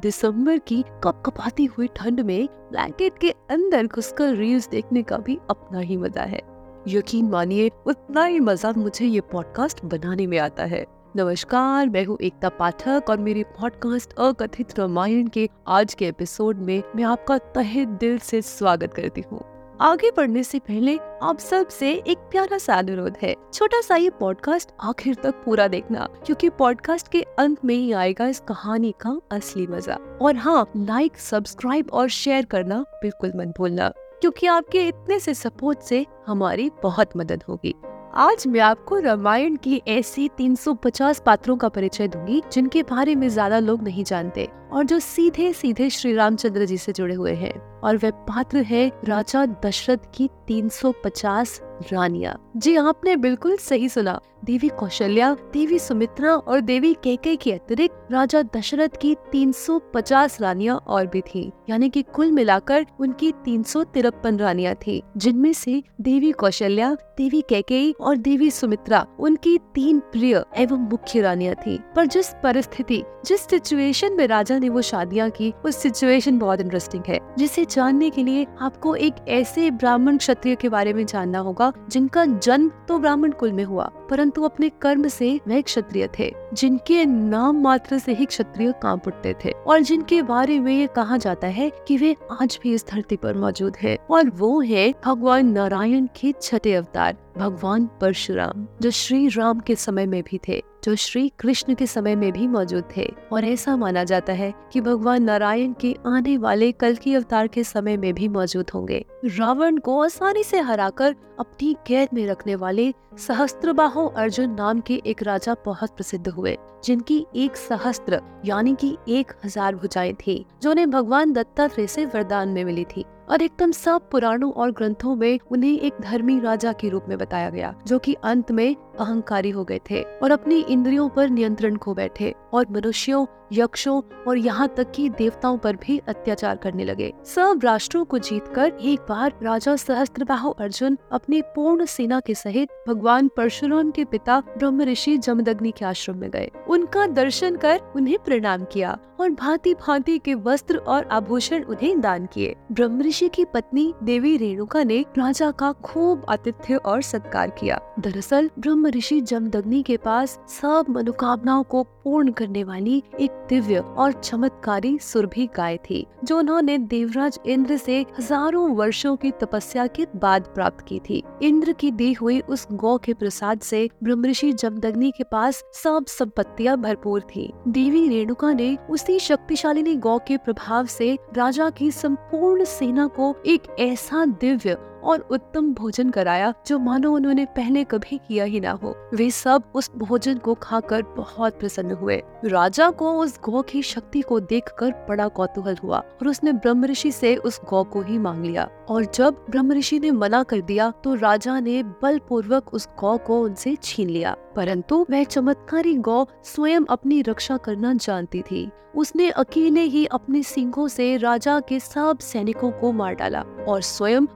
दिसंबर की कपकपाती हुई ठंड में ब्लैंकेट के अंदर घुसकर रील्स देखने का भी अपना ही मज़ा है। यकीन मानिए, उतना ही मज़ा मुझे ये पॉडकास्ट बनाने में आता है। नमस्कार, मैं हूँ एकता पाठक और मेरे पॉडकास्ट अकथित रामायण के आज के एपिसोड में मैं आपका तहे दिल से स्वागत करती हूँ। आगे बढ़ने से पहले आप सबसे एक प्यारा सा अनुरोध है। छोटा सा ये पॉडकास्ट आखिर तक पूरा देखना, क्योंकि पॉडकास्ट के अंत में ही आएगा इस कहानी का असली मज़ा। और हाँ लाइक सब्सक्राइब और शेयर करना बिल्कुल मत भूलना, क्योंकि आपके इतने से सपोर्ट से हमारी बहुत मदद होगी। आज मैं आपको रामायण की ऐसी 350 पात्रों का परिचय दूँगी, जिनके बारे में ज़्यादा लोग नहीं जानते। और जो सीधे सीधे श्री रामचंद्र जी से जुड़े हुए हैं। और वे पात्र है राजा दशरथ की 350 रानिया। जी, आपने बिल्कुल सही सुना। देवी कौशल्या, देवी सुमित्रा और देवी केके के अतिरिक्त राजा दशरथ की 350 रानियाँ और भी थी। यानी कि कुल मिलाकर उनकी तीन रानियाँ थी, जिनमें से देवी कौशल्या, देवी कैके और देवी सुमित्रा उनकी तीन प्रिय एवं मुख्य रानियाँ थी। पर जिस परिस्थिति, जिस सिचुएशन में राजा ने वो शादियाँ की, वो सिचुएशन बहुत इंटरेस्टिंग है। जिसे जानने के लिए आपको एक ऐसे ब्राह्मण क्षत्रिय के बारे में जानना होगा, जिनका जन्म तो ब्राह्मण कुल में हुआ, परंतु अपने कर्म से वह क्षत्रिय थे, जिनके नाम मात्र से ही क्षत्रिय काँप उठते थे, और जिनके बारे में ये कहा जाता है कि वे आज भी इस धरती पर मौजूद है, और वो है भगवान नारायण के छठे अवतार, भगवान परशुराम, जो श्री राम के समय में भी थे। जो श्री कृष्ण के समय में भी मौजूद थे। और ऐसा माना जाता है कि भगवान नारायण के आने वाले कल की अवतार के समय में भी मौजूद होंगे। रावण को आसानी से हराकर अपनी कैद में रखने वाले सहस्त्रबाहो अर्जुन नाम के एक राजा बहुत प्रसिद्ध हुए, जिनकी एक सहस्त्र, यानी कि एक हज़ार भुजाएँ थी, जो उन्हें भगवान दत्तात्रेय से वरदान में मिली थी। अधिकतम सब पुराणों और ग्रंथों में उन्हें एक धर्मी राजा के रूप में बताया गया, जो कि अंत में अहंकारी हो गए थे और अपनी इंद्रियों पर नियंत्रण खो बैठे और मनुष्यों, यक्षों और यहाँ तक कि देवताओं पर भी अत्याचार करने लगे। सब राष्ट्रों को जीतकर एक बार राजा सहस्त्रबाहु अर्जुन अपनी पूर्ण सेना के सहित भगवान परशुराम के पिता ब्रह्म ऋषि जमदग्नि के आश्रम में गए। उनका दर्शन कर उन्हें प्रणाम किया और भांति भांति के वस्त्र और आभूषण उन्हें दान किए। ब्रह्म ऋषि की पत्नी देवी रेणुका ने राजा का खूब आतिथ्य और सत्कार किया। दरअसल, ब्रह्म ऋषि जमदग्नि के पास सब मनोकामनाओं को पूर्ण करने वाली एक दिव्य और चमत्कारी सुरभि गाय थी, जो उन्होंने देवराज इंद्र से हज़ारों वर्षों की तपस्या के बाद प्राप्त की थी। इंद्र की दी हुई उस गौ के प्रसाद से ब्रह्मषि जमदग्नि के पास सब संपत्तियाँ भरपूर थी। देवी रेणुका ने उसी शक्तिशाली गौ के प्रभाव से राजा की संपूर्ण सेना को एक ऐसा दिव्य और उत्तम भोजन कराया जो मानो उन्होंने पहले कभी किया ही ना हो। वे सब उस भोजन को खाकर बहुत प्रसन्न हुए। राजा को उस गौ की शक्ति को देखकर बड़ा कौतूहल हुआ और उसने ब्रह्म ऋषि से उस गौ को ही मांग लिया। और जब ब्रह्म ऋषि ने मना कर दिया तो राजा ने बलपूर्वक उस गौ को उनसे छीन लिया। परंतु वह चमत्कारी गौ स्वयं अपनी रक्षा करना जानती थी। उसने अकेले ही अपने सिंहों से राजा के सब सैनिकों को मार डाला और स्वयं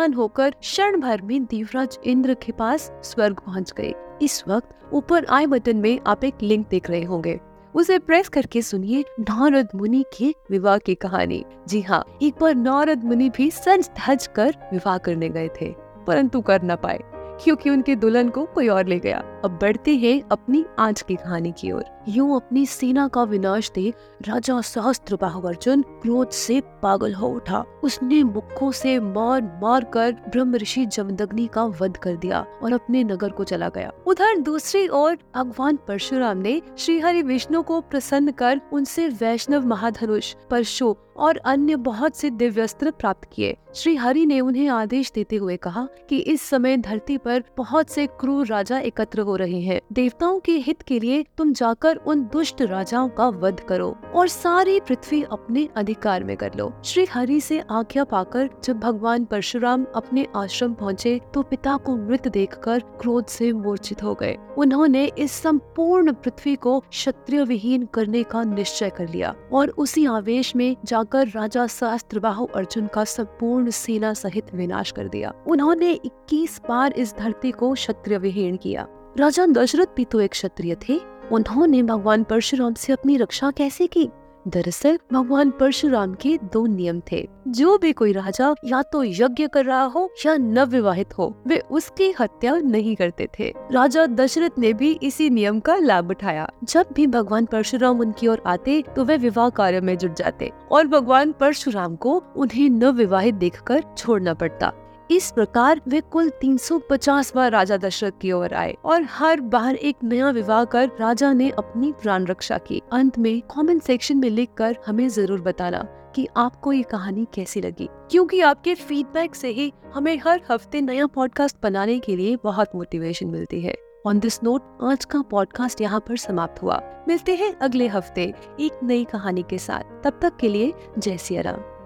अंतर्ध्यान होकर क्षण भर में देवराज इंद्र के पास स्वर्ग पहुँच गए। इस वक्त ऊपर आई बटन में आप एक लिंक देख रहे होंगे। उसे प्रेस करके सुनिए नारद मुनि के विवाह की कहानी। जी हाँ एक बार नारद मुनि भी सज धज कर विवाह करने गए थे, परंतु कर न पाए। क्योंकि उनके दुल्हन को कोई और ले गया। अब बढ़ते हैं अपनी आज की कहानी की ओर। यूँ अपनी सेना का विनाश देख राजा सहस्त्र अर्जुन क्रोध से पागल हो उठा। उसने मुखों से मार मार कर ब्रह्म ऋषि जमदग्नि का वध कर दिया और अपने नगर को चला गया। उधर दूसरी ओर भगवान परशुराम ने श्री हरि विष्णु को प्रसन्न कर उनसे वैष्णव महाधनुष परशु और अन्य बहुत से दिव्यस्त्र प्राप्त किए। श्री हरि ने उन्हें आदेश देते हुए कहा कि इस समय धरती पर बहुत से क्रूर राजा एकत्र हो रहे हैं। देवताओं के हित के लिए तुम जाकर उन दुष्ट राजाओं का वध करो और सारी पृथ्वी अपने अधिकार में कर लो। श्री हरि से आज्ञा पाकर जब भगवान परशुराम अपने आश्रम पहुँचे तो पिता को मृत देखकर क्रोध से मूर्छित हो गए। उन्होंने इस संपूर्ण पृथ्वी को क्षत्रिय विहीन करने का निश्चय कर लिया और उसी आवेश में जाकर राजा सहस्त्रबाहु अर्जुन का संपूर्ण सेना सहित विनाश कर दिया। उन्होंने 21 बार इस धरती को क्षत्रिय विहीन किया। राजा दशरथ भी तो एक क्षत्रिय थे। उन्होंने भगवान परशुराम से अपनी रक्षा कैसे की? दरअसल, भगवान परशुराम के दो नियम थे। जो भी कोई राजा या तो यज्ञ कर रहा हो या नवविवाहित हो, वे उसकी हत्या नहीं करते थे। राजा दशरथ ने भी इसी नियम का लाभ उठाया। जब भी भगवान परशुराम उनकी ओर आते तो वे विवाह कार्य में जुट जाते और भगवान परशुराम को उन्हें नवविवाहित देखकर छोड़ना पड़ता। इस प्रकार वे कुल 350 बार राजा दशरथ की ओर आए और हर बार एक नया विवाह कर राजा ने अपनी प्राण रक्षा की। अंत में कमेंट सेक्शन में लिख कर हमें ज़रूर बताना कि आपको ये कहानी कैसी लगी, क्योंकि आपके फीडबैक से ही हमें हर हफ़्ते नया पॉडकास्ट बनाने के लिए बहुत मोटिवेशन मिलती है। ऑन दिस नोट आज का पॉडकास्ट यहाँ पर समाप्त हुआ। मिलते हैं अगले हफ़्ते एक नई कहानी के साथ। तब तक के लिए जय सिया राम।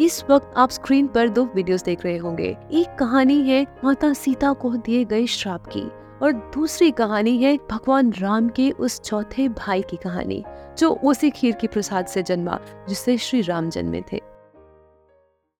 इस वक्त आप स्क्रीन पर दो वीडियोस देख रहे होंगे। एक कहानी है माता सीता को दिए गए श्राप की और दूसरी कहानी है भगवान राम के उस चौथे भाई की कहानी, जो उसी खीर के प्रसाद से जन्मा, जिससे श्री राम जन्मे थे।